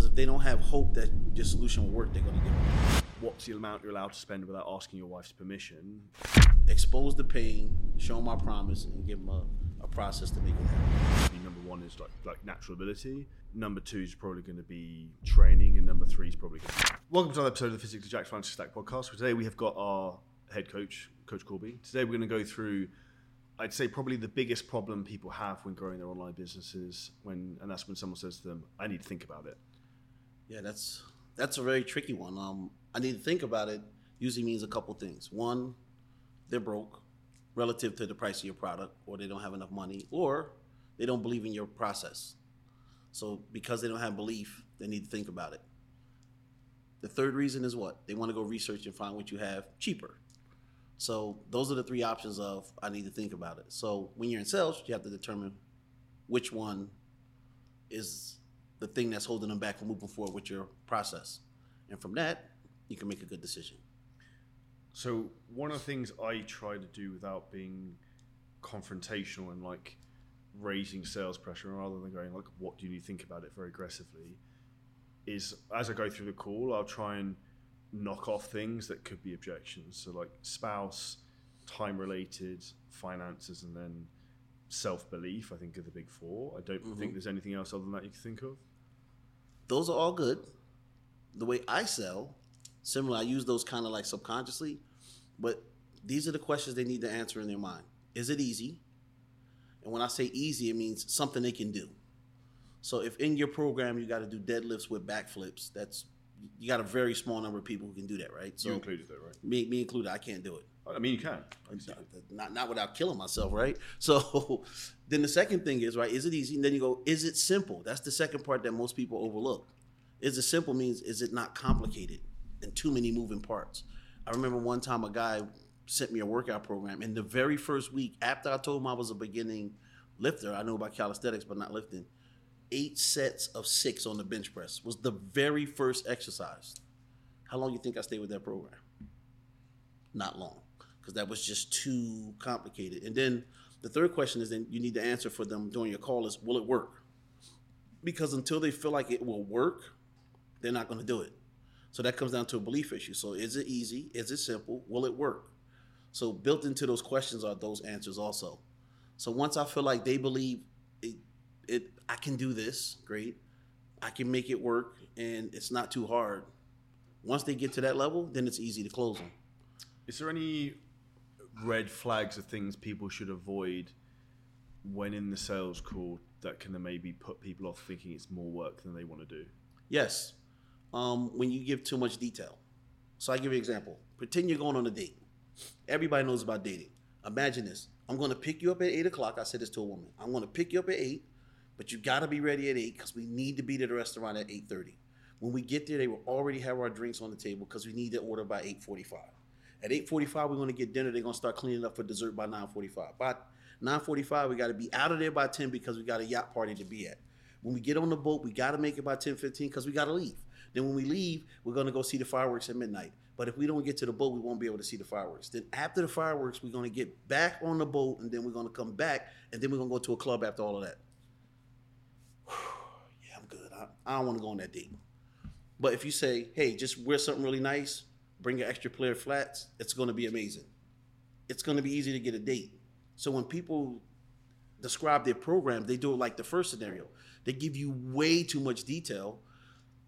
Because if they don't have hope that your solution will work, they're going to give up. What's the amount you're allowed to spend without asking your wife's permission? Expose the pain, show them our promise, and give them a, a process to make it happen. Number one is like like natural ability. Number two is probably going to be training, and number three is probably. Going to Welcome to another episode of the Physically Jack Francis Stack podcast. Today we have got our head coach, Coach Korby. Today we're going to go through, I'd say probably the biggest problem people have when growing their online businesses. When and that's when someone says to them, "I need to think about it." Yeah, that's that's a very tricky one. Um, I need to think about it. Usually means a couple things. One, they're broke relative to the price of your product, or they don't have enough money, or they don't believe in your process. So because they don't have belief, they need to think about it. The third reason is what? They want to go research and find what you have cheaper. So those are the three options of I need to think about it. So when you're in sales, you have to determine which one is the thing that's holding them back from moving forward with your process. And from that, you can make a good decision. So one of the things I try to do without being confrontational and like raising sales pressure rather than going like what do you need to think about it very aggressively is as I go through the call I'll try and knock off things that could be objections so like spouse time related finances and then self belief I think are the big four I don't mm-hmm. think there's anything else other than that you can think of Those are all good. The way I sell, similar, I use those kind of like subconsciously, but these are the questions they need to answer in their mind. Is it easy? And when I say easy, it means something they can do. So if in your program you got to do deadlifts with backflips, that's you got a very small number of people who can do that, right? So you included though right me, me included, I can't do it. I mean you can not not without killing myself, right? So then the second thing is right, is it easy? And then you go, is it simple? That's the second part that most people overlook. Is it simple means is it not complicated and too many moving parts? I remember one time a guy sent me a workout program, and the very first week after I told him I was a beginning lifter, I know about calisthenics but not lifting. Eight sets of six on the bench press was the very first exercise. How long do you think I stayed with that program? not long because that was just too complicated. And then the third question is then you need to answer for them during your call is will it work? Because until they feel like it will work, they're not going to do it. So that comes down to a belief issue. So is it easy? Is it simple? Will it work? So built into those questions are those answers also. So once I feel like they believe it, it I can do this, great. I can make it work and it's not too hard. Once they get to that level, then it's easy to close them. Is there any red flags of things people should avoid when in the sales call that can maybe put people off thinking it's more work than they want to do? Yes. Um, when you give too much detail. So I give you an example. Pretend you're going on a date. Everybody knows about dating. Imagine this. I'm going to pick you up at eight o'clock. I said this to a woman. I'm going to pick you up at eight, but you got to be ready at eight because we need to be to the restaurant at eight thirty. When we get there, they will already have our drinks on the table because we need to order by eight forty-five. At eight forty-five, we're going to get dinner. They're to start cleaning up for dessert by nine forty-five. By nine forty-five, we got to be out of there by ten because we got a yacht party to be at. When we get on the boat, we got to make it by ten fifteen because we got to leave. Then when we leave, we're to go see the fireworks at midnight. But if we don't get to the boat, we won't be able to see the fireworks. Then after the fireworks, we're to get back on the boat, and then we're to come back, and then we're to go to a club after all of that. yeah, I'm good. I, I don't want to go on that date. But if you say, hey, just wear something really nice, bring an extra of flats, it's going to be amazing. It's going to be easy to get a date. So when people describe their program, they do it like the first scenario. They give you way too much detail.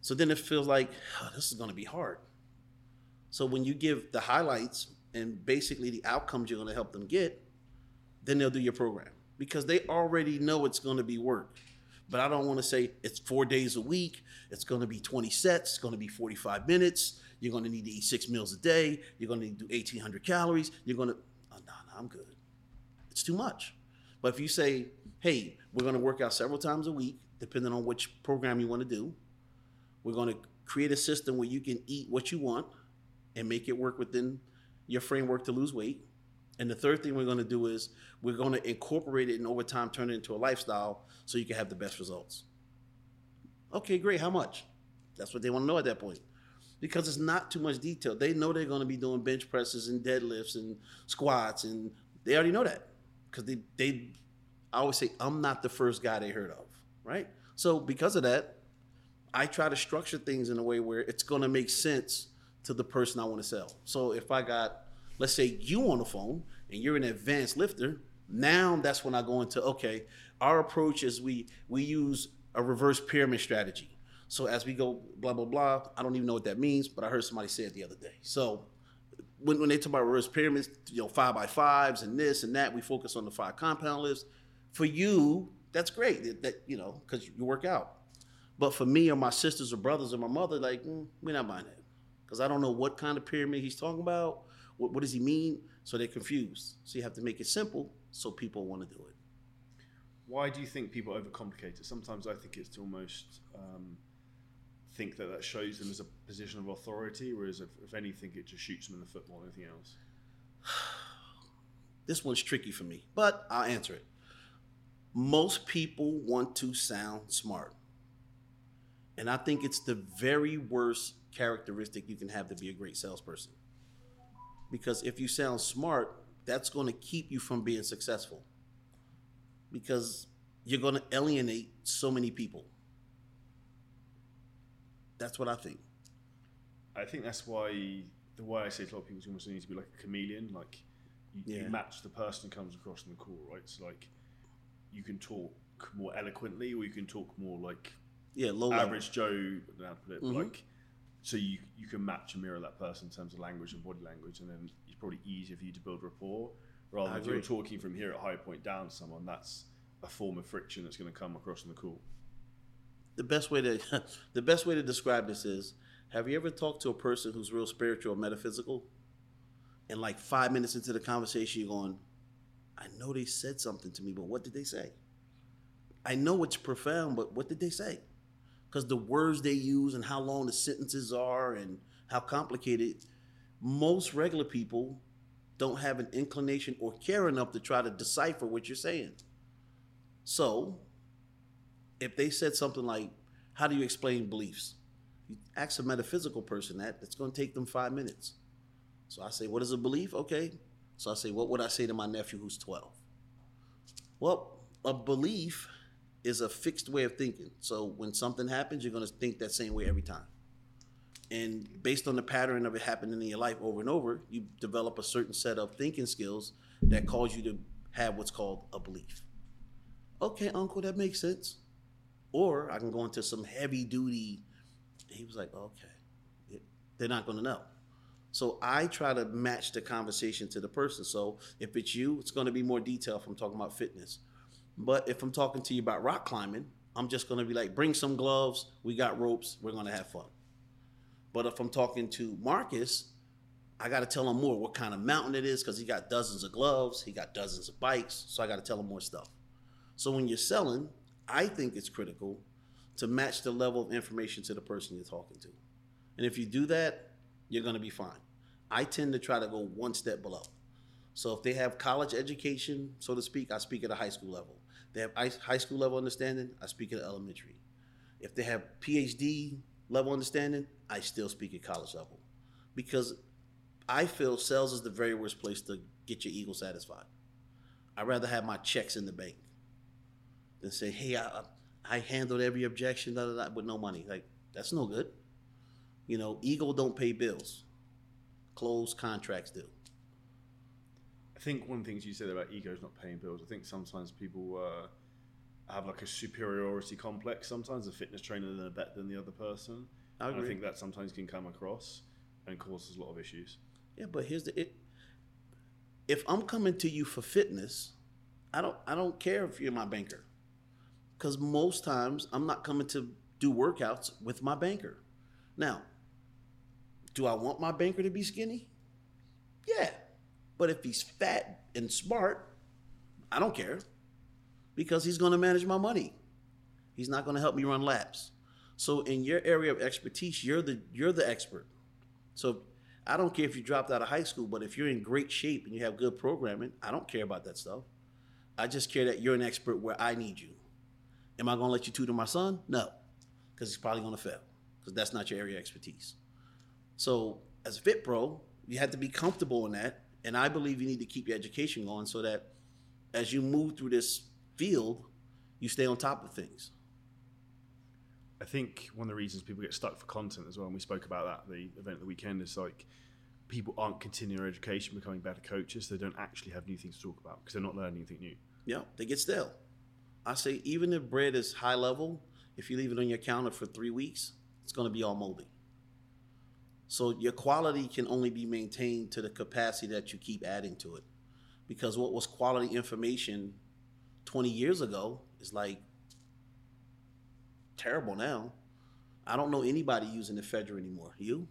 So then it feels like, oh, this is going to be hard. So when you give the highlights and basically the outcomes you're going to help them get, then they'll do your program because they already know it's going to be work. But I don't want to say it's four days a week. It's going to be 20 sets. It's going to be 45 minutes. You're going to need to eat six meals a day. You're going to need to do 1,800 calories. You're going to, oh, no, no, I'm good. It's too much. But if you say, hey, we're going to work out several times a week, depending on which program you want to do, we're going to create a system where you can eat what you want and make it work within your framework to lose weight. And the third thing we're going to do is we're going to incorporate it and over time turn it into a lifestyle so you can have the best results. Okay, great. How much? That's what they want to know at that point. Because it's not too much detail. They know they're going to be doing bench presses and deadlifts and squats, and they already know that. Because they, they, I always say, I'm not the first guy they heard of, right? So because of that, I try to structure things in a way where it's going to make sense to the person I want to sell. So if I got, let's say you on the phone and you're an advanced lifter, now that's when I go into okay, our approach is we we use a reverse pyramid strategy. So as we go blah blah blah, I don't even know what that means, but I heard somebody say it the other day. So when, when they talk about reverse pyramids, you know, five by fives and this and that, we focus on the five compound lifts. For you, that's great. That, that you know, because you work out. But for me or my sisters or brothers or my mother, like mm, we're not buying that because I don't know what kind of pyramid he's talking about. What, what does he mean? So they're confused. So you have to make it simple so people want to do it. Why do you think people overcomplicate it? Sometimes I think it's almost um, think that that shows them as a position of authority, whereas if, if anything, it just shoots them in the foot more than anything else. this one's tricky for me, but I'll answer it. Most people want to sound smart. And I think it's the very worst characteristic you can have to be a great salesperson. Because if you sound smart, that's going to keep you from being successful. Because you're going to alienate so many people. That's what I think. I think that's why the way I say to a lot of people you almost need to be like a chameleon. Like you, yeah. you match the person who comes across in the call, right? So like you can talk more eloquently, or you can talk more like yeah, low average level. Joe. Mm-hmm. Like so you you can match and mirror that person in terms of language and body language, and then it's probably easier for you to build rapport. Rather than if you're talking from here at high point down to someone, that's a form of friction that's going to come across in the call. The best way to the best way to describe this is: Have you ever talked to a person who's real spiritual metaphysical, and like five minutes into the conversation, you're going, "I know they said something to me, but what did they say?" I know it's profound, but what did they say? because the words they use and how long the sentences are and how complicated most regular people don't have an inclination or care enough to try to decipher what you're saying so if they said something like how do you explain beliefs you ask a metaphysical person that it's going to take them five minutes so i say what is a belief okay so i say what would i say to my nephew who's 12 well a belief is a fixed way of thinking. So when something happens, you're going to think that same way every time. And based on the pattern of it happening in your life over and over, you develop a certain set of thinking skills that cause you to have what's called a belief. Okay, uncle, that makes sense. Or I can go into some heavy duty. He was like, okay, they're not going to know. So I try to match the conversation to the person. So if it's you, it's going to be more detail if I'm talking about fitness but if I'm talking to you about rock climbing, I'm just going to be like, bring some gloves. We got ropes. We're going to have fun. But if I'm talking to Marcus, I got to tell him more what kind of mountain it is because he got dozens of gloves, he got dozens of bikes. So I got to tell him more stuff. So when you're selling, I think it's critical to match the level of information to the person you're talking to. And if you do that, you're going to be fine. I tend to try to go one step below. So if they have college education, so to speak, I speak at a high school level they have high school level understanding, I speak at elementary. If they have PhD level understanding, I still speak at college level. Because I feel sales is the very worst place to get your ego satisfied. I'd rather have my checks in the bank than say, hey, I, I handled every objection da, da, da, with no money. Like, that's no good. You know, ego don't pay bills. Closed contracts do I think one of the things you said about ego is not paying bills. I think sometimes people uh, have like a superiority complex. Sometimes a fitness trainer is better than the other person. I, I think that sometimes can come across and causes a lot of issues. Yeah, but here's the it. If I'm coming to you for fitness, I don't I don't care if you're my banker, because most times I'm not coming to do workouts with my banker. Now, do I want my banker to be skinny? Yeah, but if he's fat and smart, I don't care because he's going to manage my money. He's not going to help me run laps. So in your area of expertise, you're the you're the expert. So I don't care if you dropped out of high school, but if you're in great shape and you have good programming, I don't care about that stuff. I just care that you're an expert where I need you. Am I going to let you tutor my son? No, because he's probably going to fail because that's not your area of expertise. So as a fit pro, you have to be comfortable in that and I believe you need to keep your education going so that as you move through this field, you stay on top of things. I think one of the reasons people get stuck for content as well, and we spoke about that at the event the weekend, is like people aren't continuing their education, becoming better coaches. They don't actually have new things to talk about because they're not learning anything new. Yeah, they get stale. I say even if bread is high level, if you leave it on your counter for three weeks, it's going to be all moldy. So your quality can only be maintained to the capacity that you keep adding to it. Because what was quality information 20 years ago is like terrible now. I don't know anybody using the ephedra anymore. You?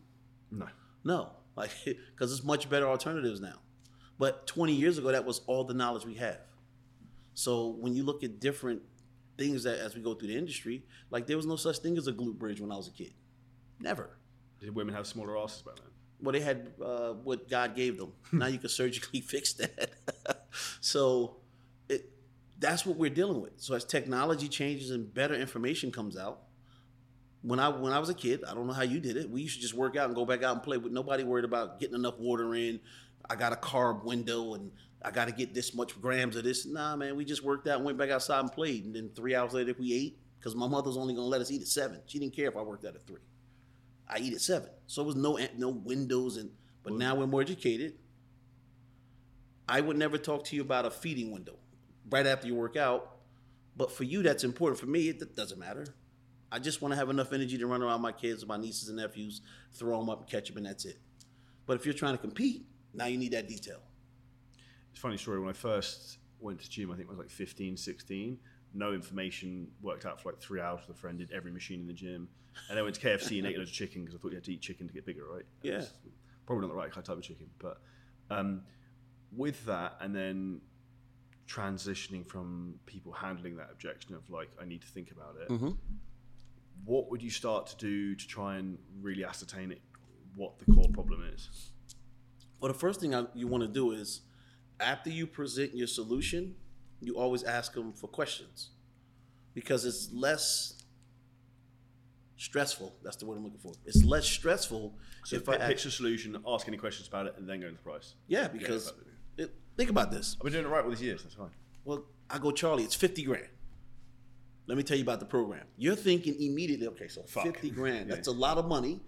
No. No, like because it's much better alternatives now. But 20 years ago, that was all the knowledge we have. So when you look at different things that as we go through the industry, like there was no such thing as a glute bridge when I was a kid. Never. Did women have smaller asses by then? Well, they had uh, what God gave them. now you can surgically fix that. so it, that's what we're dealing with. So as technology changes and better information comes out, when I when I was a kid, I don't know how you did it. We used to just work out and go back out and play with nobody worried about getting enough water in. I got a carb window and I got to get this much grams of this. Nah, man, we just worked out went back outside and played. And then three hours later, we ate because my mother's only gonna let us eat at seven. She didn't care if I worked out at three. I eat at seven, so it was no no windows and. But now we're more educated. I would never talk to you about a feeding window right after you work out. But for you, that's important. For me, it doesn't matter. I just want to have enough energy to run around my kids, my nieces and nephews, throw them up catch them, and that's it. But if you're trying to compete, now you need that detail. Funny story. When I first went to gym, I think I was like 15, 16. No information, worked out for like three hours with a friend, did every machine in the gym. And then went to KFC and ate loads of chicken because I thought you had to eat chicken to get bigger, right? Yeah. Probably not the right type of chicken. But um, with that, and then transitioning from people handling that objection of like, I need to think about it. Mm-hmm. What would you start to do to try and really ascertain it, what the core problem is? Well, the first thing I, you want to do is after you present your solution, you always ask them for questions because it's less stressful. That's the word I'm looking for. It's less stressful So if I pitch a solution, ask any questions about it, and then go into the price. yeah, because exactly. it, think about this. I've been doing it right all these years. That's fine. Well, I go, Charlie, it's 50 grand. Let me tell you about the program. You're thinking immediately, okay, so Fuck. 50 grand, Yeah. that's a lot of money.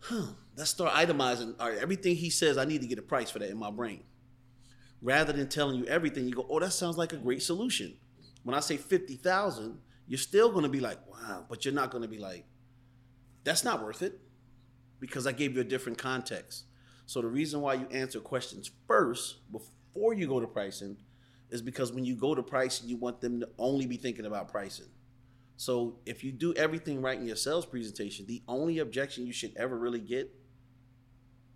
Huh, let's start itemizing. All right, everything he says, I need to get a price for that in my brain. Rather than telling you everything, you go, oh, that sounds like a great solution. When I say 50,000, you're still going to be like, wow, but you're not going to be like, that's not worth it because I gave you a different context. So the reason why you answer questions first before you go to pricing is because when you go to pricing, you want them to only be thinking about pricing. So if you do everything right in your sales presentation, the only objection you should ever really get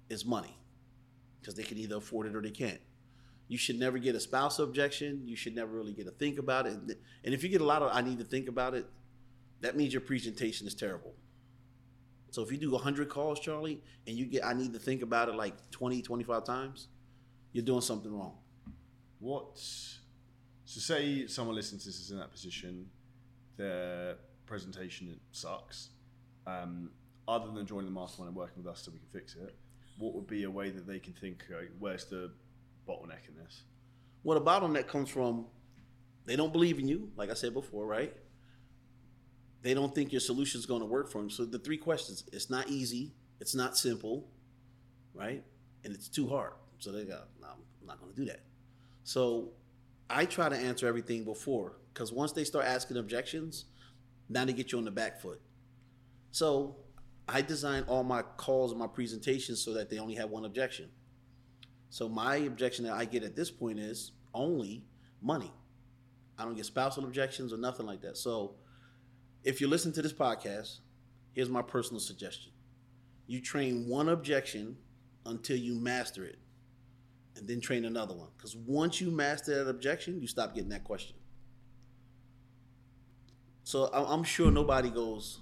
is money because they can either afford it or they can't. You should never get a spouse objection. You should never really get a think about it. And if you get a lot of I need to think about it, that means your presentation is terrible. So if you do 100 calls, Charlie, and you get I need to think about it like 20, 25 times, you're doing something wrong. What? So say someone listens to this is in that position, their presentation sucks. Um, other than joining the mastermind and working with us so we can fix it, what would be a way that they can think? Uh, where's the bottleneck in this? Well, the bottleneck comes from they don't believe in you, like I said before, right? They don't think your solution is going to work for them. So the three questions: it's not easy, it's not simple, right? And it's too hard. So they go, no, I'm not going to do that. So I try to answer everything before, because once they start asking objections, now they get you on the back foot. So I design all my calls and my presentations so that they only have one objection. So my objection that I get at this point is only money. I don't get spousal objections or nothing like that. So if you listen to this podcast, here's my personal suggestion. You train one objection until you master it, and then train another one. Because once you master that objection, you stop getting that question. So I'm sure nobody goes,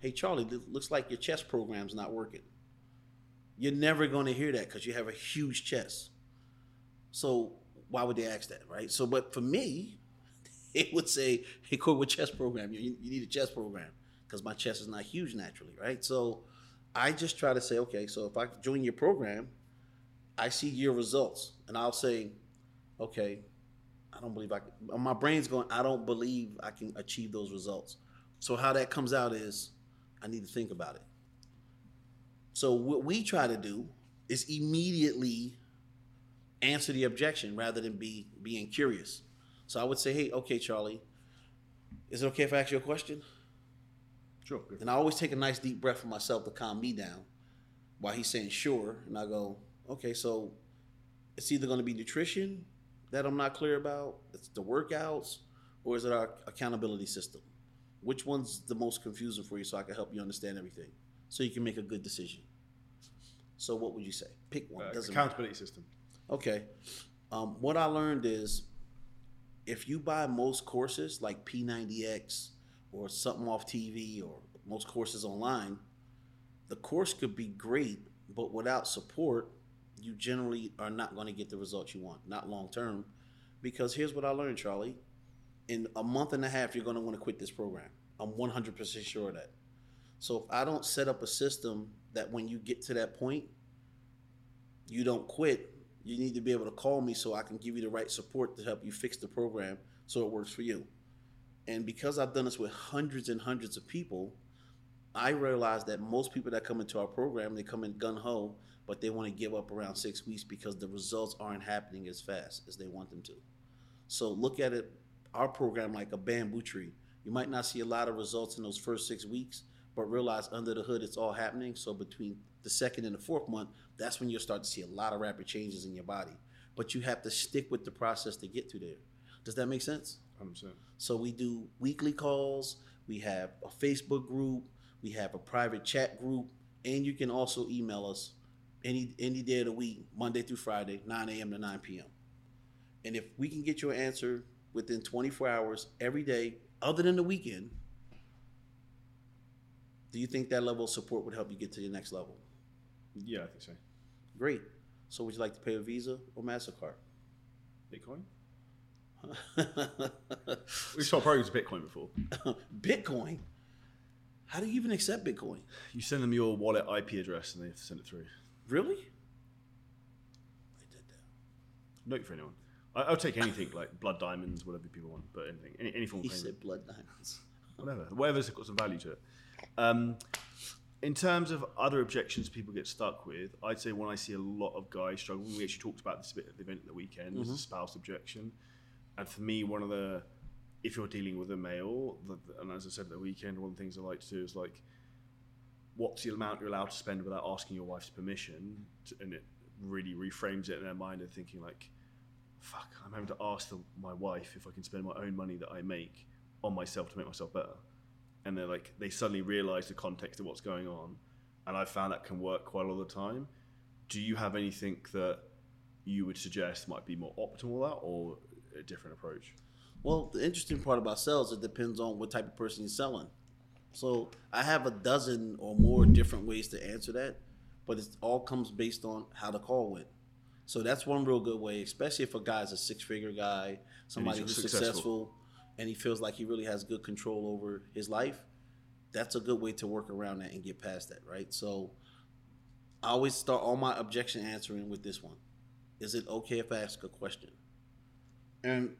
"Hey Charlie, looks like your chess program's not working." You're never going to hear that because you have a huge chest. So why would they ask that, right? So, but for me, it would say, "Hey, Corey, what chess program? You, you need a chess program because my chest is not huge naturally, right?" So, I just try to say, okay, so if I join your program, I see your results, and I'll say, okay, I don't believe I can. Uh, my brain's going, I don't believe I can achieve those results. So how that comes out is I need to think about it. So what we try to do is immediately answer the objection rather than be being curious. So I would say, hey, okay, Charlie, is it okay if I ask you a question? Sure. And I always take a nice deep breath for myself to calm me down while he's saying sure. And I go, okay, so it's either going to be nutrition that I'm not clear about, it's the workouts, or is it our accountability system? Which one's the most confusing for you so I can help you understand everything so you can make a good decision? So what would you say? Pick one. Uh, Doesn't matter. accountability system. Okay. Um, what I learned is if you buy most courses like P90X or something off TV or most courses online, the course could be great, but without support, you generally are not going to get the results you want, not long term. Because here's what I learned, Charlie. In a month and a half, you're going to want to quit this program. I'm 100% sure of that. So if I don't set up a system that when you get to that point, you don't quit, you need to be able to call me so I can give you the right support to help you fix the program so it works for you. And because I've done this with hundreds and hundreds of people, I realize that most people that come into our program, they come in gun ho, but they want to give up around six weeks because the results aren't happening as fast as they want them to. So look at it, our program like a bamboo tree. You might not see a lot of results in those first six weeks, but realize under the hood it's all happening. So between the second and the fourth month, that's when you'll start to see a lot of rapid changes in your body. But you have to stick with the process to get to there. Does that make sense? 100%. So we do weekly calls, we have a Facebook group, we have a private chat group, and you can also email us any any day of the week, Monday through Friday, 9 a.m. to 9 p.m. And if we can get your answer within 24 hours every day, other than the weekend, do you think that level of support would help you get to your next level? Yeah, I think so. Great. So would you like to pay with Visa or MasterCard? Bitcoin? We saw programs Bitcoin before. Bitcoin? How do you even accept Bitcoin? You send them your wallet IP address and they have to send it through. Really? I did that. Note for anyone. I, I'll take anything like blood diamonds, whatever people want, but anything, any, any form He of payment, said blood diamonds. whatever, whatever's got some value to it. Um, in terms of other objections people get stuck with, I'd say when I see a lot of guys struggle, we actually talked about this a bit at the event at the weekend, was the spouse objection. And for me, one of the, if you're dealing with a male, the, and as I said at the weekend, one of the things I like to do is like, what's the amount you're allowed to spend without asking your wife's permission? To, and it really reframes it in their mind of thinking like, fuck, I'm having to ask the, my wife if I can spend my own money that I make on myself to make myself better. And they're like, they suddenly realize the context of what's going on. And I found that can work quite a lot of the time. Do you have anything that you would suggest might be more optimal that or a different approach? Well, the interesting part about sales, it depends on what type of person you're selling. So I have a dozen or more different ways to answer that, but it all comes based on how the call went. So that's one real good way, especially if a guy's a six figure guy, somebody who's successful. successful. And he feels like he really has good control over his life. That's a good way to work around that and get past that, right? So I always start all my objection answering with this one. Is it okay if I ask a question? And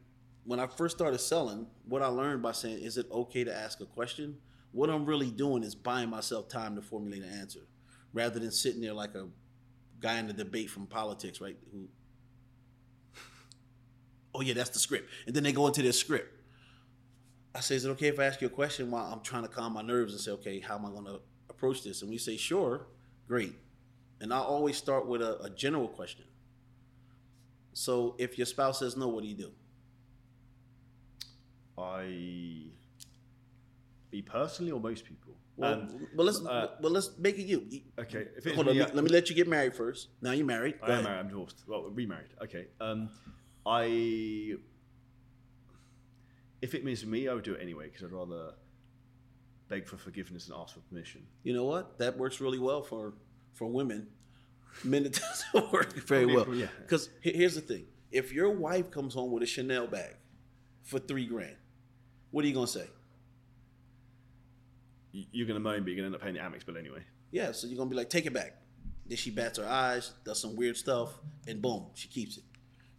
when I first started selling, what I learned by saying, is it okay to ask a question? What I'm really doing is buying myself time to formulate an answer rather than sitting there like a guy in the debate from politics, right? Who, oh, yeah, that's the script. And then they go into their script. I say, is it okay if I ask you a question while I'm trying to calm my nerves and say, okay, how am I going to approach this? And we say, sure, great. And I always start with a, a general question. So if your spouse says no, what do you do? I, me personally or most people? Well, Um, but let's uh, but let's make it you. Okay, if it's Hold on, me, let me, let me let you get married first. Now you're married. Go I am ahead. married. I'm divorced. Well, remarried. Okay. Um, I. If it means me, I would do it anyway because I'd rather beg for forgiveness than ask for permission. You know what? That works really well for for women. Men it doesn't work very well. yeah. Because here's the thing: if your wife comes home with a Chanel bag for three grand, what are you gonna say? You're going to moan, but you're to end up paying the Amex bill anyway. Yeah, so you're gonna be like, take it back. Then she bats her eyes, does some weird stuff, and boom, she keeps it.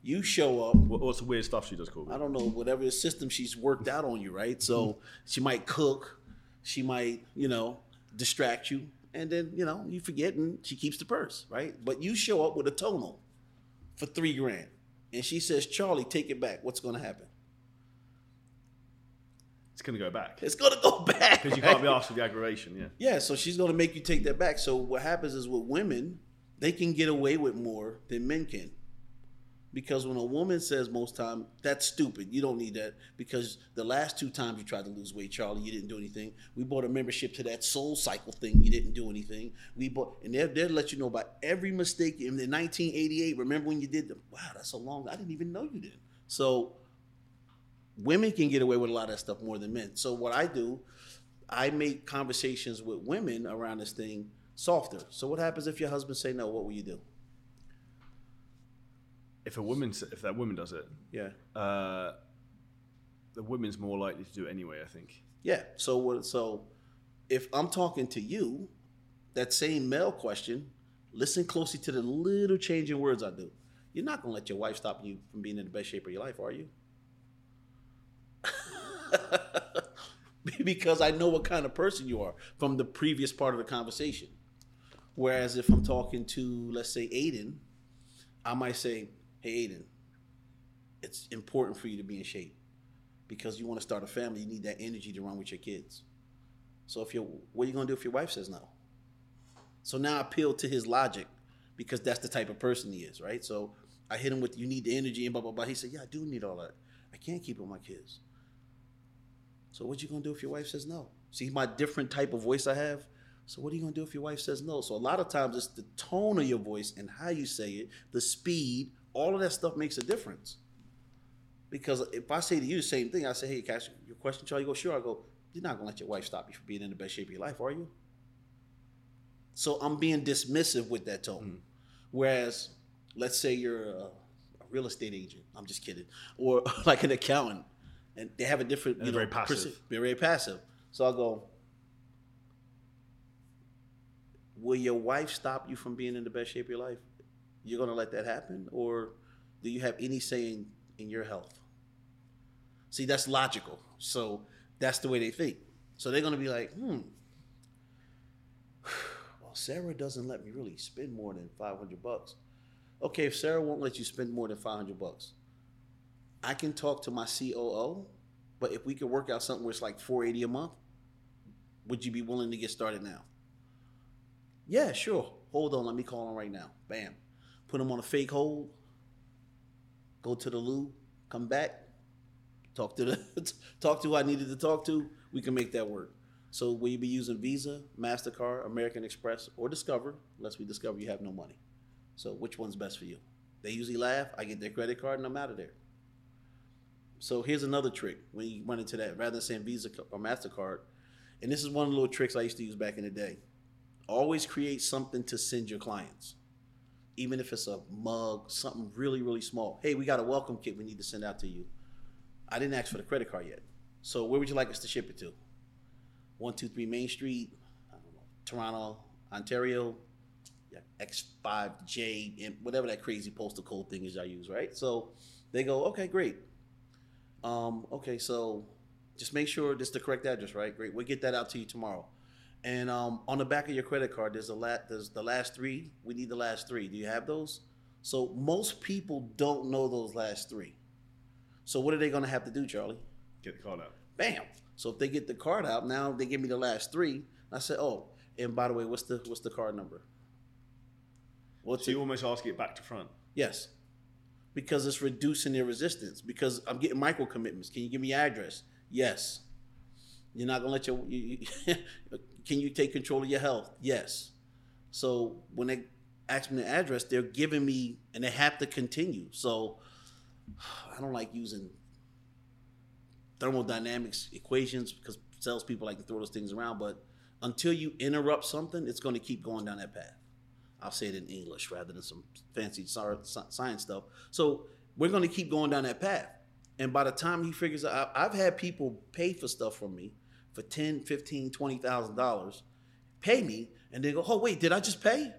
You show up. What, what's the weird stuff she does, Korby? I don't know whatever the system she's worked out on you, right? So mm-hmm. she might cook, She might, you know, distract you, and then you know you forget, and she keeps the purse, right? But you show up with a tonal for three grand, and she says, "Charlie, take it back." What's going to happen? It's going to go back It's going to go back because you right? can't be asked for the aggravation. Yeah. Yeah, so she's going to make you take that back. So what happens is with women, they can get away with more than men can. Because when a woman says most time, that's stupid. You don't need that. Because the last two times you tried to lose weight, Charlie, you didn't do anything. We bought a membership to that SoulCycle thing. You didn't do anything. We bought, and they'll, they'll let you know about every mistake in the 1988. Remember when you did them? Wow, that's so long. I didn't even know you did. So women can get away with a lot of that stuff more than men. So what I do, I make conversations with women around this thing softer. So what happens if your husband say no? What will you do? If a woman, if that woman does it, Yeah, uh, the woman's more likely to do it anyway. I think. yeah. So what? So if I'm talking to you, that same male question, listen closely to the little change in words I do. You're not gonna let your wife stop you from being in the best shape of your life, are you? because I know what kind of person you are from the previous part of the conversation. Whereas if I'm talking to, let's say, Aiden, I might say, Hey, Aiden, it's important for you to be in shape because you want to start a family. You need that energy to run with your kids. So if you're, what are you going to do if your wife says no? So now I appeal to his logic because that's the type of person he is, right? So I hit him with, you need the energy and blah, blah, blah. He said, yeah, I do need all that. I can't keep with my kids. So what are you gonna do if your wife says no? See my different type of voice I have. So what are you gonna do if your wife says no? So a lot of times it's the tone of your voice and how you say it, the speed, all of that stuff makes a difference. Because if I say to you the same thing, I say, "Hey, Cash, your question, Charlie." You go, "Sure." I go, "You're not gonna let your wife stop you from being in the best shape of your life, are you?" So I'm being dismissive with that tone. Mm-hmm. Whereas, let's say you're a, a real estate agent. I'm just kidding, or like an accountant, and they have a different, And you know, very passive. They're very passive. So I'll go. Will your wife stop you from being in the best shape of your life? You're gonna let that happen, or do you have any say in, in your health? See, that's logical. So that's the way they think. So they're gonna be like, hmm. Well, Sarah doesn't let me really spend more than five hundred bucks. Okay, if Sarah won't let you spend more than five hundred bucks, I can talk to my COO. But if we could work out something where it's like four eighty a month, would you be willing to get started now? Yeah, sure. Hold on, let me call him right now. Bam. Put him on a fake hold. Go to the loo, come back, talk to the talk to who I needed to talk to. We can make that work. So will you be using Visa, MasterCard, American Express, or Discover, unless we discover you have no money. So which one's best for you? They usually laugh, I get their credit card and I'm out of there. So here's another trick when you run into that, rather than saying Visa or MasterCard, and this is one of the little tricks I used to use back in the day. Always create something to send your clients. Even if it's a mug, something really, really small. Hey, we got a welcome kit we need to send out to you. I didn't ask for the credit card yet. So where would you like us to ship it to? 123 Main Street, know, Toronto, Ontario, yeah, X5J, and whatever that crazy postal code thing is I use, right? So they go, okay, great. Um, okay, so just make sure this is the correct address, right? Great. We'll get that out to you tomorrow. And um, on the back of your credit card, there's a la- there's the last three. We need the last three. Do you have those? So most people don't know those last three. So what are they going to have to do, Charlie? Get the card out. Bam. So if they get the card out, now they give me the last three. I said, oh, and by the way, what's the what's the card number? What's So it? you almost ask it back to front. Yes. Because it's reducing their resistance. Because I'm getting micro commitments. Can you give me your address? Yes. You're not gonna let your. You, you, can you take control of your health? Yes. So when they ask me the address, they're giving me, and they have to continue. So I don't like using thermodynamics equations because salespeople like to throw those things around. But until you interrupt something, it's going to keep going down that path. I'll say it in English rather than some fancy sci- sci- science stuff. So we're going to keep going down that path. And by the time he figures out, I've had people pay for stuff from me for 10, 15, 20,000 dollars, pay me, and they go, "Oh wait, did I just pay?"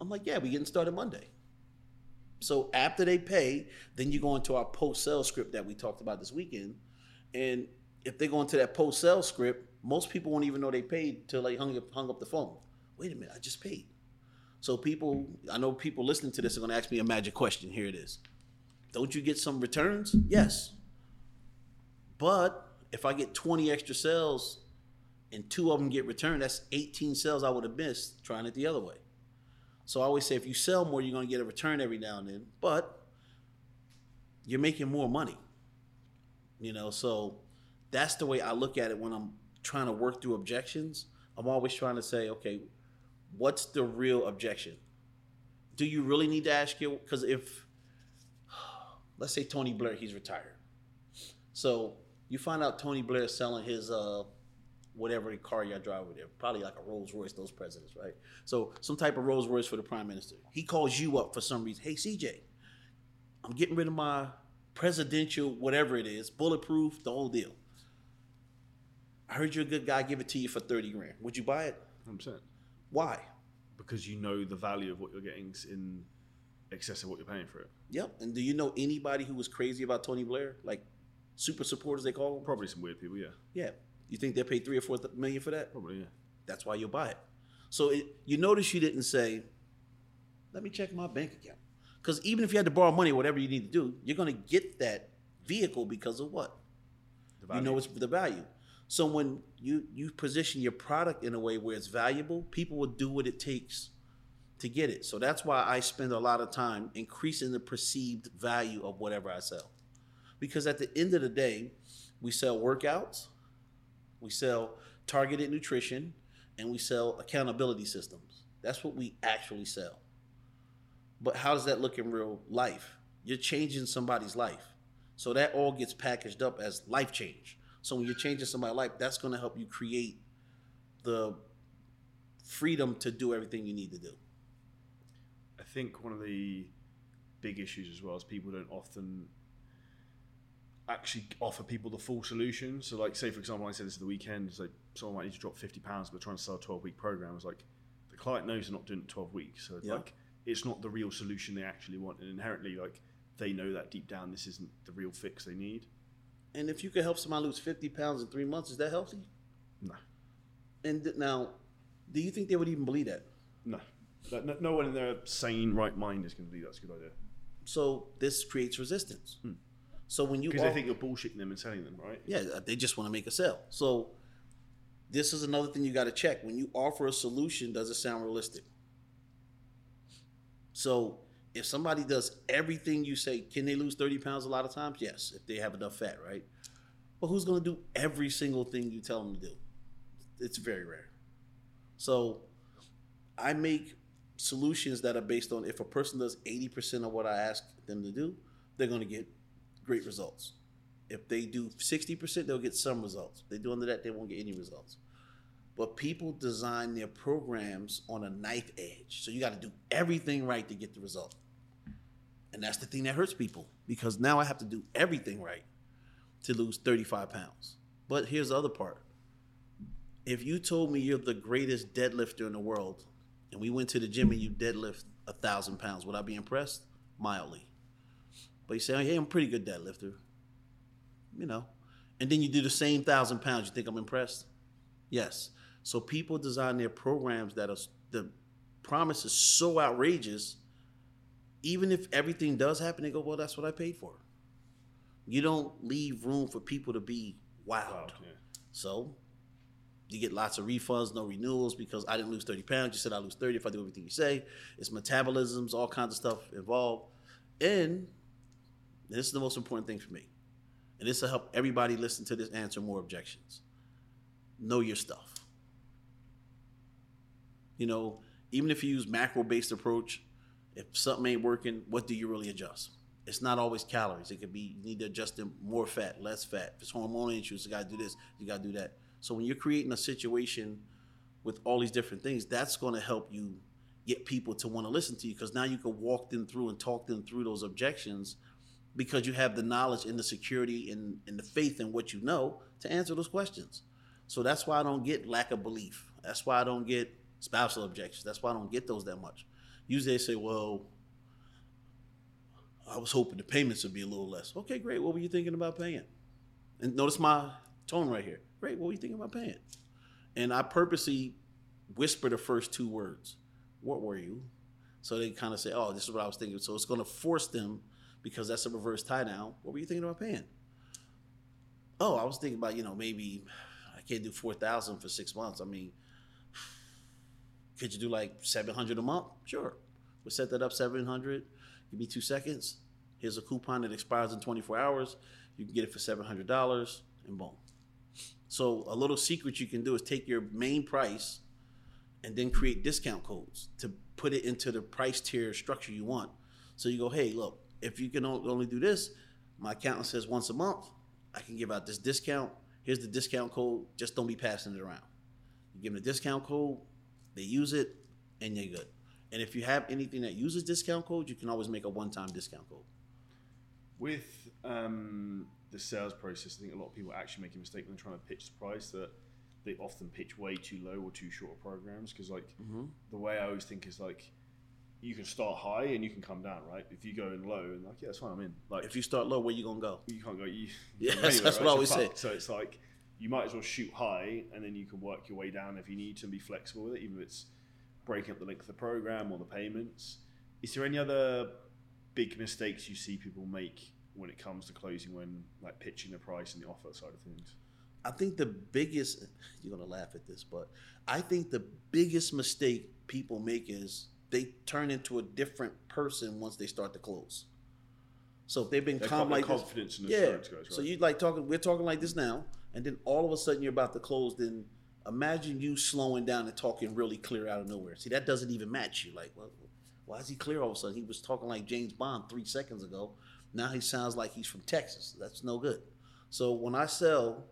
I'm like, "Yeah, we getting started Monday." So after they pay, then you go into our post sale script that we talked about this weekend, and if they go into that post sale script, most people won't even know they paid till they hung up, hung up the phone. Wait a minute, I just paid. So people, I know people listening to this are going to ask me a magic question. Here it is. Don't you get some returns? Yes. But if I get 20 extra sales and two of them get returned, that's 18 sales I would have missed trying it the other way. So I always say if you sell more, you're going to get a return every now and then, but you're making more money. You know, so that's the way I look at it when I'm trying to work through objections. I'm always trying to say, okay, what's the real objection? Do you really need to ask you? Because if, let's say Tony Blair, he's retired. So you find out Tony Blair selling his uh, whatever car y'all drive with there, probably like a Rolls Royce, those presidents, right? So some type of Rolls Royce for the prime minister. He calls you up for some reason. Hey, CJ, I'm getting rid of my presidential, whatever it is, bulletproof, the whole deal. I heard you're a good guy. Give it to you for thirty grand. Would you buy it? 100%. Why? Because you know the value of what you're getting in excess of what you're paying for it. Yep. And do you know anybody who was crazy about Tony Blair? Like super supporters, they call them. Probably some weird people, yeah. Yeah. You think they paid three or four th- million for that? Probably, yeah. That's why you'll buy it. So it, you notice you didn't say, "Let me check my bank account," because even if you had to borrow money, whatever you need to do, you're going to get that vehicle because of what The you know it's the value. So when you you position your product in a way where it's valuable, people will do what it takes to get it. So that's why I spend a lot of time increasing the perceived value of whatever I sell. Because at the end of the day, we sell workouts, we sell targeted nutrition, and we sell accountability systems. That's what we actually sell. But how does that look in real life? You're changing somebody's life. So that all gets packaged up as life change. So when you're changing somebody's life, that's going to help you create the freedom to do everything you need to do. I think one of the big issues as well is people don't often actually offer people the full solution. So, like, say for example, I said this at the weekend, so like someone might need to drop fifty pounds, but trying to sell a twelve week program. It's like the client knows they're not doing it twelve weeks, so it's Yeah. like it's not the real solution they actually want, and inherently, like they know that deep down, this isn't the real fix they need. And if you could help somebody lose 50 pounds in three months, is that healthy? No, And th- now, do you think they would even believe that? no, no, no- no one in their sane right mind is going to believe that's a good idea So this creates resistance. Hmm. So when you because they think you're bullshitting them and selling them, right? Yeah, they just want to make a sale. So this is another thing you got to check. When you offer a solution, does it sound realistic? So if somebody does everything you say, can they lose 30 pounds a lot of times? Yes, if they have enough fat, right? But who's going to do every single thing you tell them to do? It's very rare. So I make solutions that are based on if a person does 80% of what I ask them to do, they're going to get great results. If they do 60%, they'll get some results. If they do under that, they won't get any results. But people design their programs on a knife edge. So you got to do everything right to get the result. And that's the thing that hurts people because now I have to do everything right to lose 35 pounds. But here's the other part. If you told me you're the greatest deadlifter in the world and we went to the gym and you deadlift a thousand pounds, would I be impressed? Mildly. But you say, oh, hey, I'm a pretty good deadlifter. You know. And then you do the same thousand pounds, you think I'm impressed? Yes. So people design their programs that are the promise is so outrageous. Even if everything does happen, they go, well, that's what I paid for. You don't leave room for people to be wowed. Wow, yeah. So you get lots of refunds, no renewals because I didn't lose 30 pounds. You said I lose 30 if I do everything you say. It's metabolisms, all kinds of stuff involved. And this is the most important thing for me. And this will help everybody listen to this answer more objections. Know your stuff. You know, even if you use macro based approach, if something ain't working, what do you really adjust? It's not always calories. It could be you need to adjust them more fat, less fat. If it's hormonal issues, you gotta do this, you gotta do that. So when you're creating a situation with all these different things, that's gonna help you get people to want to listen to you because now you can walk them through and talk them through those objections because you have the knowledge and the security and, and the faith in what you know to answer those questions. So that's why I don't get lack of belief. That's why I don't get spousal objections. That's why I don't get those that much. Usually they say, well, I was hoping the payments would be a little less. Okay, great. What were you thinking about paying? And notice my tone right here. Great. What were you thinking about paying? And I purposely whisper the first two words. What were you? So they kind of say, "Oh, this is what I was thinking." So it's going to force them because that's a reverse tie down. What were you thinking about paying? Oh, I was thinking about you know maybe I can't do four thousand for six months. I mean, could you do like seven hundred a month? Sure, we'll set that up seven hundred. Give me two seconds. Here's a coupon that expires in twenty four hours. You can get it for seven hundred dollars, and boom. So a little secret you can do is take your main price and then create discount codes to put it into the price tier structure you want. So you go, hey, look, if you can only do this, my accountant says once a month, I can give out this discount. Here's the discount code. Just don't be passing it around. You give them the discount code, they use it, and you're good. And if you have anything that uses discount code, you can always make a one-time discount code. With um, the sales process, I think a lot of people actually make a mistake when trying to pitch the price that they often pitch way too low or too short of programs. Because like Mm-hmm. the way I always think is like you can start high and you can come down, right? If you go in low and like yeah, that's fine, I'm in. Like If you start low, where you gonna go? you can't go. You, Yeah, that's- that's what I always say. So it's like you might as well shoot high, and then you can work your way down if you need to, and be flexible with it, even if it's breaking up the length of the program or the payments. Is there any other big mistakes you see people make when it comes to closing, when like pitching the price and the offer side of things? I think the biggest you're gonna laugh at this, but I think the biggest mistake people make is they turn into a different person once they start to close. So if they've been calm like their this, confidence and yeah. assurance goes, So you like talking, we're talking like this now, and then all of a sudden you're about to close. Then imagine you slowing down and talking really clear out of nowhere. See, that doesn't even match you. Like, well, why is he clear all of a sudden? He was talking like James Bond three seconds ago. Now he sounds like he's from Texas. That's no good. So when I sell,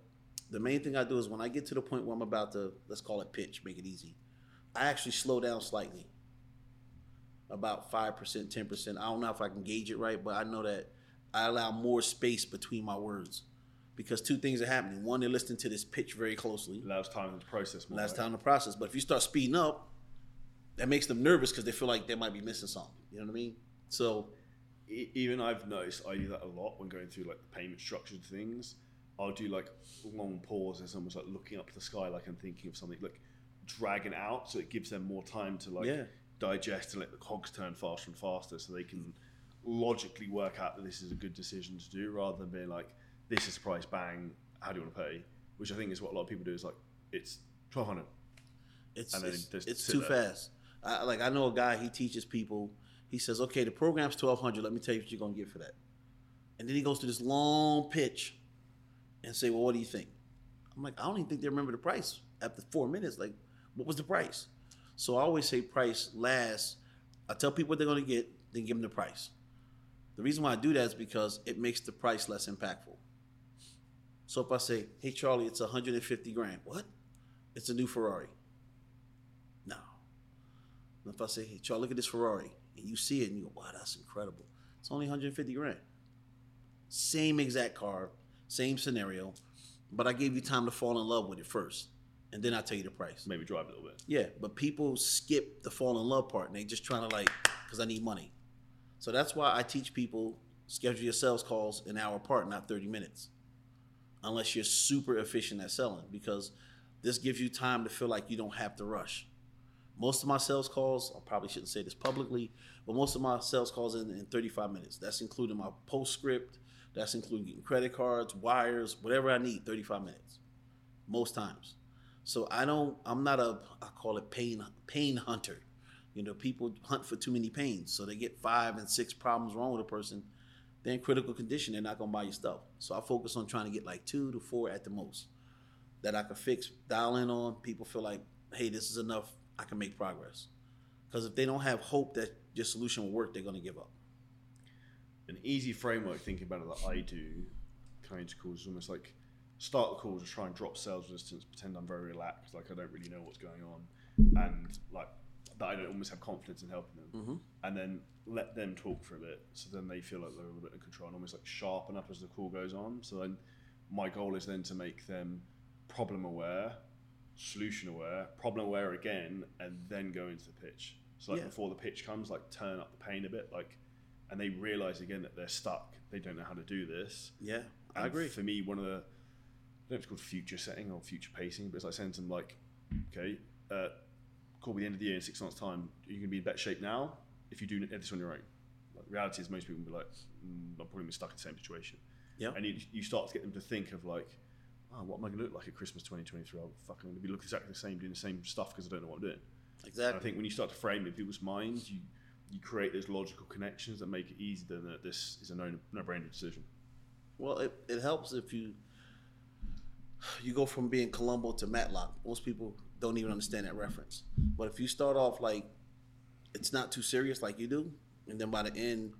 the main thing I do is when I get to the point where I'm about to let's call it pitch, make it easy. I actually slow down slightly, about five percent, ten percent. I don't know if I can gauge it right, but I know that I allow more space between my words because two things are happening. One, they're listening to this pitch very closely. Last time to process more. Last right? time the process, but if you start speeding up, that makes them nervous because they feel like they might be missing something. You know what I mean? So even I've noticed I do that a lot when going through like the payment structured things. I'll do like long pauses, almost like looking up to the sky, like I'm thinking of something, like dragging out, so it gives them more time to like Yeah. Digest and let the cogs turn faster and faster, so they can logically work out that this is a good decision to do, rather than being like, "This is the price, bang. How do you want to pay?" Which I think is what a lot of people do. Is like, it's twelve hundred. It's And then it's, it's too there. fast. I, like I know a guy. He teaches people. He says, "Okay, the program's twelve hundred. Let me tell you what you're gonna get for that." And then he goes to this long pitch, and say, "Well, what do you think?" I'm like, I don't even think they remember the price after four minutes. Like, what was the price? So I always say price last. I tell people what they're gonna get, then give them the price. The reason why I do that is because it makes the price less impactful. So if I say, "Hey Charlie, it's 150 grand," what? It's a new Ferrari. No. And if I say, "Hey Charlie, look at this Ferrari," and you see it and you go, "Wow, that's incredible," it's only 150 grand. Same exact car, same scenario, but I gave you time to fall in love with it first, and then I tell you the price. Maybe drive a little bit. Yeah, but people skip the fall in love part and they just trying to like, because I need money. So that's why I teach people schedule your sales calls an hour apart, not 30 minutes. Unless you're super efficient at selling, because this gives you time to feel like you don't have to rush. Most of my sales calls, I probably shouldn't say this publicly, but most of my sales calls in, in 35 minutes. That's including my postscript, that's including getting credit cards, wires, whatever I need, 35 minutes. Most times. So I don't. I'm not a. I call it pain pain hunter. You know, people hunt for too many pains, so they get five and six problems wrong with a person. They're in critical condition. They're not gonna buy your stuff. So I focus on trying to get like two to four at the most that I can fix, dial in on. People feel like, hey, this is enough. I can make progress. Because if they don't have hope that your solution will work, they're gonna give up. an easy framework thinking about it that I do kind of calls almost like start the call, just try and drop sales resistance, pretend I'm very relaxed, like I don't really know what's going on, and like that I don't almost have confidence in helping them, Mhm. and then let them talk for a bit, so then they feel like they're a little bit in control, and almost like sharpen up as the call goes on. So then my goal is then to make them problem aware, solution aware, problem aware again, and then go into the pitch. So like Yeah. before the pitch comes, like turn up the pain a bit, like, and they realize again that they're stuck. They don't know how to do this. Yeah, I agree. For me, one of the know if it's called future setting or future pacing, but it's like saying to them like, okay, uh, call me the end of the year in six months' time. Are you going to be in better shape now if you do this on your own? Like, the reality is most people will be like, mm, I'm probably gonna be stuck in the same situation. Yeah. And you, you start to get them to think of like, oh, what am I going to look like at Christmas 2023? I'm fucking going to be looking exactly the same, doing the same stuff because I don't know what I'm doing. And I think when you start to frame it in people's minds, you you create those logical connections that make it easy then that this is a no no brainer decision. Well, it, it helps if you you go from being Columbo to Matlock. Most people don't even understand that reference. But if you start off like it's not too serious like you do, and then by the end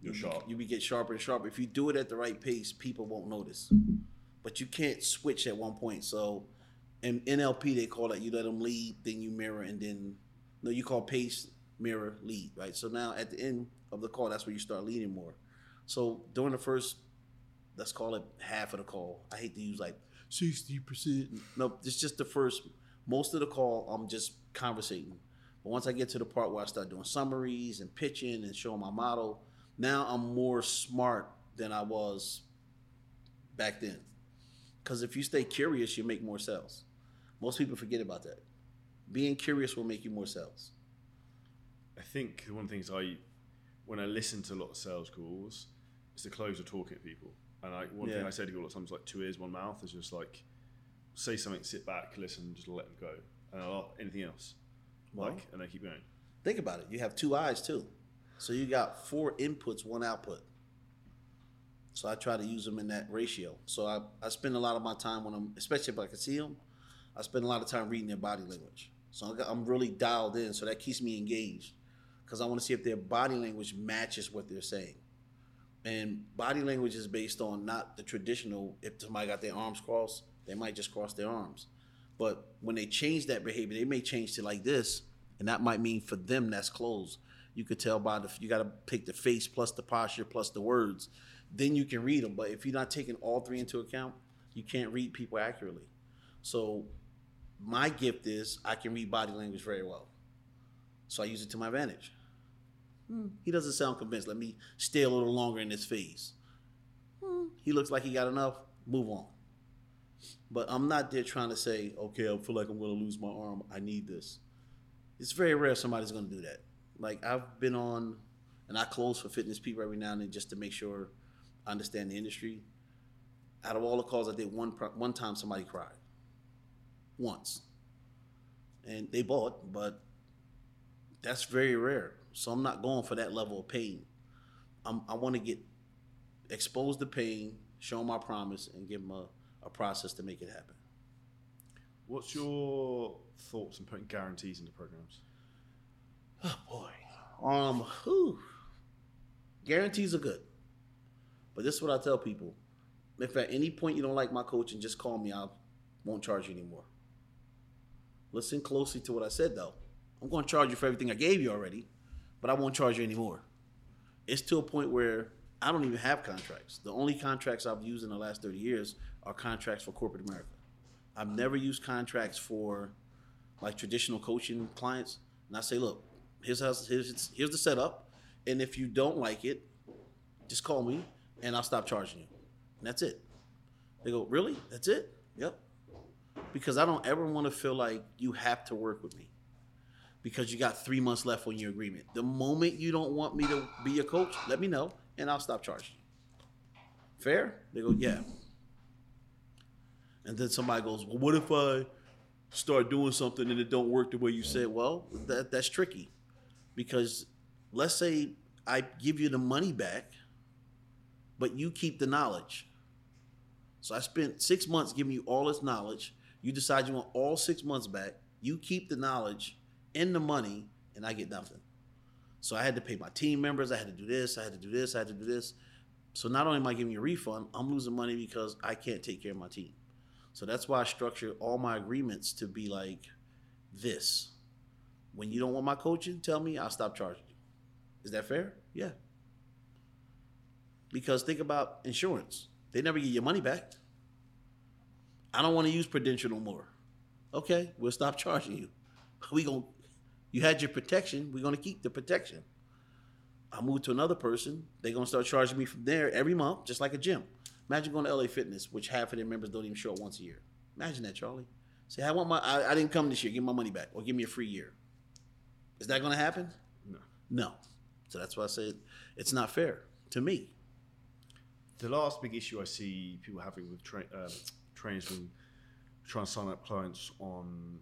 You're you, sharp. you be get sharper and sharper. If you do it at the right pace, people won't notice. But you can't switch at one point. So in NLP they call it you let them lead, then you mirror, and then no, you call pace, mirror, lead, right? So now at the end of the call, that's where you start leading more. So during the first let's call it half of the call. I hate to use like sixty percent. No, it's just the first. Most of the call, I'm just conversating. But once I get to the part where I start doing summaries and pitching and showing my model, now I'm more smart than I was back then. Because if you stay curious, you make more sales. Most people forget about that. Being curious will make you more sales. I think one of the things I, when I listen to a lot of sales calls, is the closer talking to people. And I, one thing I say to people a lot of times, like two ears, one mouth, is just like, say something, sit back, listen, just let them go. And I'll, anything else, Well- like, and they keep going. Think about it. You have two eyes too. So you got four inputs, one output. So I try to use them in that ratio. So I, I spend a lot of my time when I'm, especially if I can see them, I spend a lot of time reading their body language. So I'm really dialed in. So that keeps me engaged because I want to see if their body language matches what they're saying. And body language is based on not the traditional, if somebody got their arms crossed, they might just cross their arms. But when they change that behavior, they may change to like this, and that might mean for them that's closed. You could tell by the you got to pick the face plus the posture plus the words, then you can read them. But if you're not taking all three into account, you can't read people accurately. So my gift is I can read body language very well, so I use it to my advantage. He doesn't sound convinced. Let me stay a little longer in this phase. Hmm, He looks like he got enough. Move on. But I'm not there trying to say, okay, I feel like I'm going to lose my arm. I need this. It's very rare somebody's going to do that. Like I've been on, and I close for fitness people every now and then just to make sure I understand the industry. Out of all the calls I did, one one time somebody cried. Once. And they bought, but that's very rare. So I'm not going for that level of pain. I'm, I want to get exposed to pain, show my promise, and give them a, a process to make it happen. What's your thoughts on putting guarantees into programs? Oh boy. Um, whew. guarantees are good, but this is what I tell people: if at any point you don't like my coaching, just call me. I won't charge you anymore. Listen closely to what I said, though. I'm going to charge you for everything I gave you already, but I won't charge you anymore. It's to a point where I don't even have contracts. The only contracts I've used in the last 30 years are contracts for corporate America. I've never used contracts for like traditional coaching clients. And I say, look, here's how, here's here's the setup, and if you don't like it, just call me and I'll stop charging you. And that's it. They go, really? That's it? Yep. Because I don't ever want to feel like you have to work with me because you got three months left on your agreement. The moment you don't want me to be your coach, let me know and I'll stop charging. Fair? They go, yeah. And then somebody goes, well, what if I start doing something and it don't work the way you said? Well, that, that's tricky because let's say I give you the money back, but you keep the knowledge. So I spent six months giving you all this knowledge. You decide you want all six months back. You keep the knowledge and the money, and I get nothing. So I had to pay my team members. I had to do this. I had to do this. I had to do this. So not only am I giving you a refund, I'm losing money because I can't take care of my team. So that's why I structure all my agreements to be like this. When you don't want my coaching, tell me, I'll stop charging you. Is that fair? Yeah. Because think about insurance. They never get your money back. I don't want to use Prudential no more. Okay, we'll stop charging you. We going you had your protection, we're gonna keep the protection. I move to another person, they're gonna start charging me from there every month, just like a gym. Imagine going to LA Fitness, which half of their members don't even show up once a year. Imagine that, Charlie. Say, I want my, I, I didn't come this year. Give me my money back, or give me a free year. Is that going to happen? No. No. So that's why I said it's not fair to me. The last big issue I see people having with tra- uh, trainers when trying to sign up clients on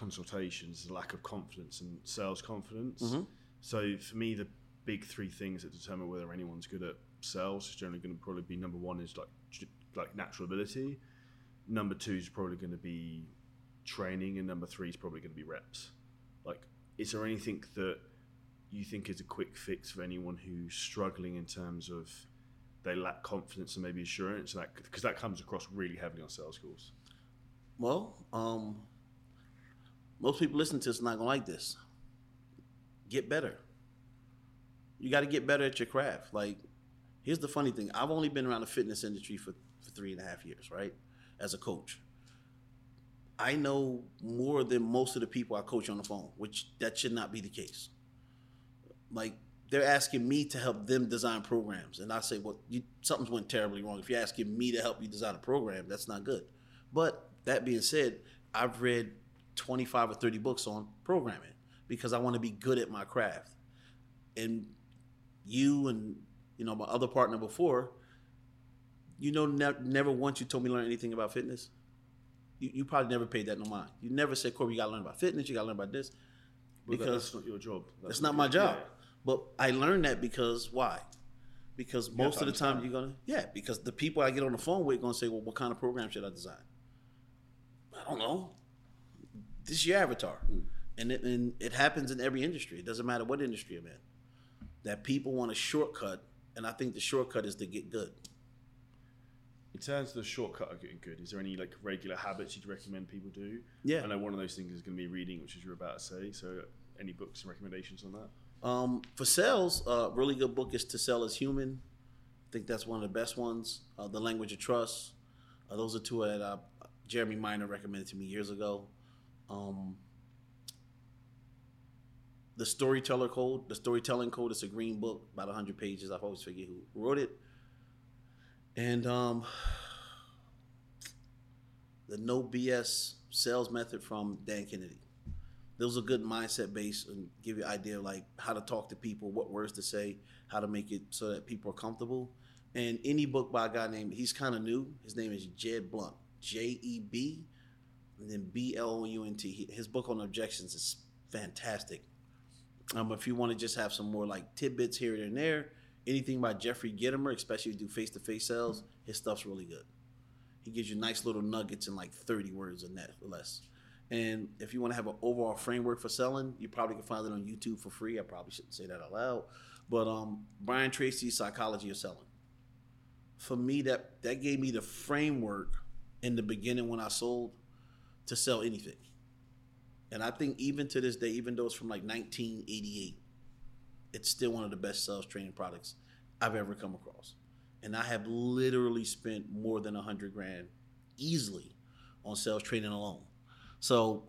consultations is a lack of confidence and sales confidence. Mhm. So for me, the big three things that determine whether anyone's good at sales is generally going to probably be number one is like like natural ability. Number two is probably going to be training, and number three is probably going to be reps. Like, is there anything that you think is a quick fix for anyone who's struggling in terms of they lack confidence and maybe assurance, and that because that comes across really heavily on sales calls. Well, um, most people listening to this not gonna like this. Get better. You got to get better at your craft. Like, here's the funny thing: I've only been around the fitness industry for, for three and a half years, right? As a coach, I know more than most of the people I coach on the phone, which that should not be the case. Like, they're asking me to help them design programs, and I say, "Well, you, something's went terribly wrong. If you're asking me to help you design a program, that's not good." But that being said, I've read 25 or 30 books on programming because I want to be good at my craft. And you and you know my other partner before, you know, ne- never once you told me to learn anything about fitness. You, you probably never paid that no mind. You never said, Korby, you got to learn about fitness. You got to learn about this. Because that's not your job. that's not my job. Yeah. But I learned that because why? Because most of the time understand. you're gonna yeah, because the people I get on the phone with gonna say, Well, what kind of program should I design? I don't know. This is your avatar. And it and it happens in every industry. It doesn't matter what industry I'm in. That people want a shortcut, and I think the shortcut is to get good. In terms of the shortcut of getting good, is there any like regular habits you'd recommend people do? Yeah. I know one of those things is going to be reading, which is you're about to say. So, any books and recommendations on that? Um, for sales, a uh, really good book is To Sell Is Human. I think that's one of the best ones. Uh, the Language of Trust. Uh, those are two that uh, Jeremy Miner recommended to me years ago. Um, the Storyteller Code. The Storytelling Code it's a green book, about 100 pages. I've always forget who wrote it. And um, the No BS Sales Method from Dan Kennedy those are good mindset based and give you an idea of like how to talk to people, what words to say, how to make it so that people are comfortable. And any book by a guy named he's kind of new. His name is Jeb Blount, J E B, and then B L O U N T. His book on objections is fantastic. Um, if you want to just have some more like tidbits here and there, anything by Jeffrey Gitomer, especially if you do face to face sales, his stuff's really good. He gives you nice little nuggets in like 30 words or net less. And if you want to have an overall framework for selling, you probably can find it on YouTube for free. I probably shouldn't say that out loud. But um, Brian Tracy's Psychology of Selling. For me, that that gave me the framework in the beginning when I sold to sell anything. And I think even to this day, even though it's from like 1988, it's still one of the best sales training products I've ever come across. And I have literally spent more than a hundred grand easily on sales training alone. So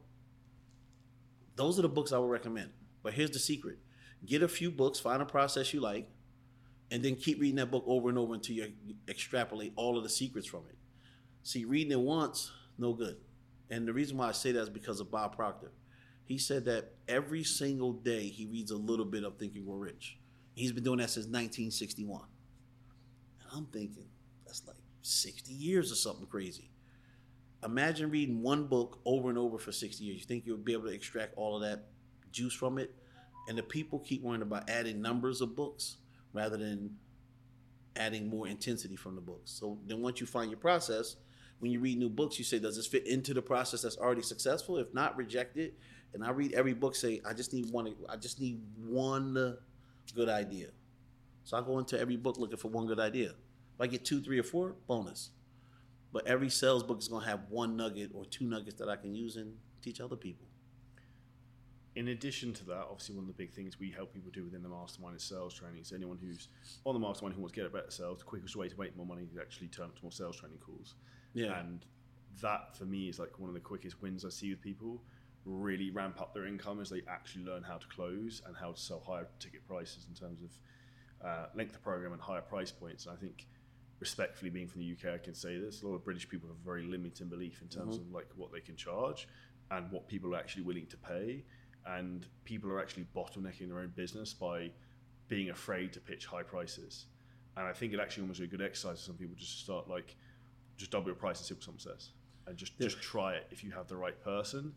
those are the books I would recommend. But here's the secret: get a few books, find a process you like, and then keep reading that book over and over until you extrapolate all of the secrets from it. See, reading it once, no good. And the reason why I say that is because of Bob Proctor. He said that every single day he reads a little bit of Think and Grow Rich. He's been doing that since 1961. And I'm thinking, that's like 60 years or something crazy. Imagine reading one book over and over for 60 years. You think you'll be able to extract all of that juice from it? And the people keep worrying about adding numbers of books rather than adding more intensity from the books. So then once you find your process, when you read new books, you say, does this fit into the process that's already successful? If not, reject it. And I read every book, say, I just need one. I just need one good idea. So I go into every book looking for one good idea. If I get two, three, or four, bonus. But every sales book is going to have one nugget or two nuggets that I can use and teach other people. In addition to that, obviously one of the big things we help people do within the mastermind is sales training. So anyone who's on the mastermind who wants to get a better sales, the quickest way to make more money is actually turn up to more sales training calls. Yeah. And that for me is like one of the quickest wins I see with people really ramp up their income as they actually learn how to close and how to sell higher ticket prices in terms of uh, length of program and higher price points. And I think respectfully being from the UK, I can say this. A lot of British people have very limiting belief in terms Mm-hmm. of like what they can charge and what people are actually willing to pay. And people are actually bottlenecking their own business by being afraid to pitch high prices. And I think it actually almost a good exercise for some people just to start like just double your price and see what someone says. And just just try it if you have the right person.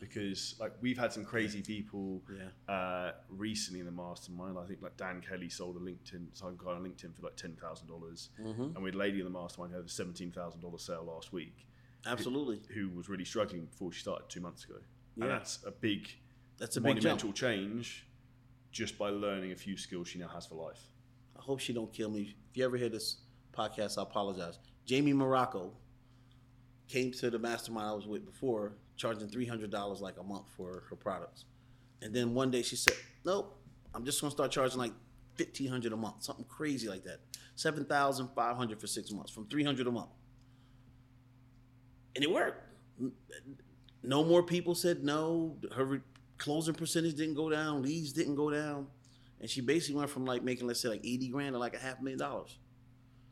Because like we've had some crazy people Yeah. uh, recently in the mastermind. I think like Dan Kelly sold a LinkedIn, some guy on LinkedIn for like ten thousand dollars, and we had a lady in the mastermind who had a seventeen thousand dollar sale last week, Absolutely. who was really struggling before she started two months ago. Yeah. And that's a big, That's a big monumental change, just by learning a few skills she now has for life. I hope she don't kill me. If you ever hear this podcast, I apologize. Jamie Morocco came to the mastermind I was with before, charging three hundred dollars like a month for her products, and then one day she said, "Nope, I'm just gonna start charging like fifteen hundred a month, something crazy like that, seven thousand five hundred for six months, from three hundred a month." And it worked. No more people said no. Her re- closing percentage didn't go down. Leads didn't go down. And she basically went from like making, let's say, like 80 grand to like a half million dollars.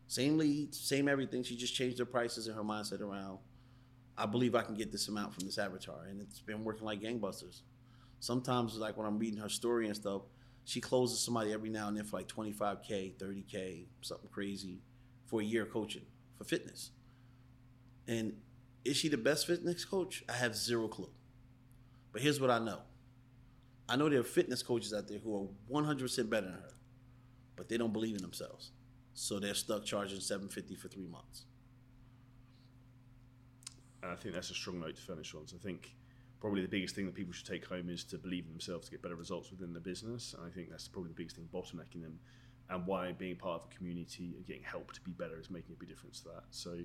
Same leads, same everything. She just changed her prices and her mindset around. I believe I can get this amount from this avatar. And it's been working like gangbusters. Sometimes, like when I'm reading her story and stuff, she closes somebody every now and then for like 25K, 30K, something crazy for a year coaching for fitness. And is she the best fitness coach? I have zero clue. But here's what I know I know there are fitness coaches out there who are 100% better than her, but they don't believe in themselves. So they're stuck charging 750 for three months. And I think that's a strong note to finish on. So I think probably the biggest thing that people should take home is to believe in themselves to get better results within the business. And I think that's probably the biggest thing bottlenecking them and why being part of a community and getting help to be better is making a big difference to that. So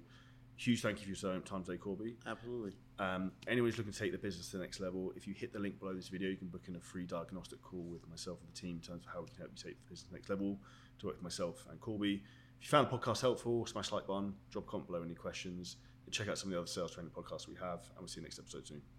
huge thank you for your time today, Korby. Absolutely. Um, anyone who's looking to take the business to the next level, if you hit the link below this video, you can book in a free diagnostic call with myself and the team in terms of how we can help you take the business to the next level to work with myself and Korby. If you found the podcast helpful, smash like button, drop a comment below any questions, and check out some of the other sales training podcasts we have, and we'll see you next episode soon.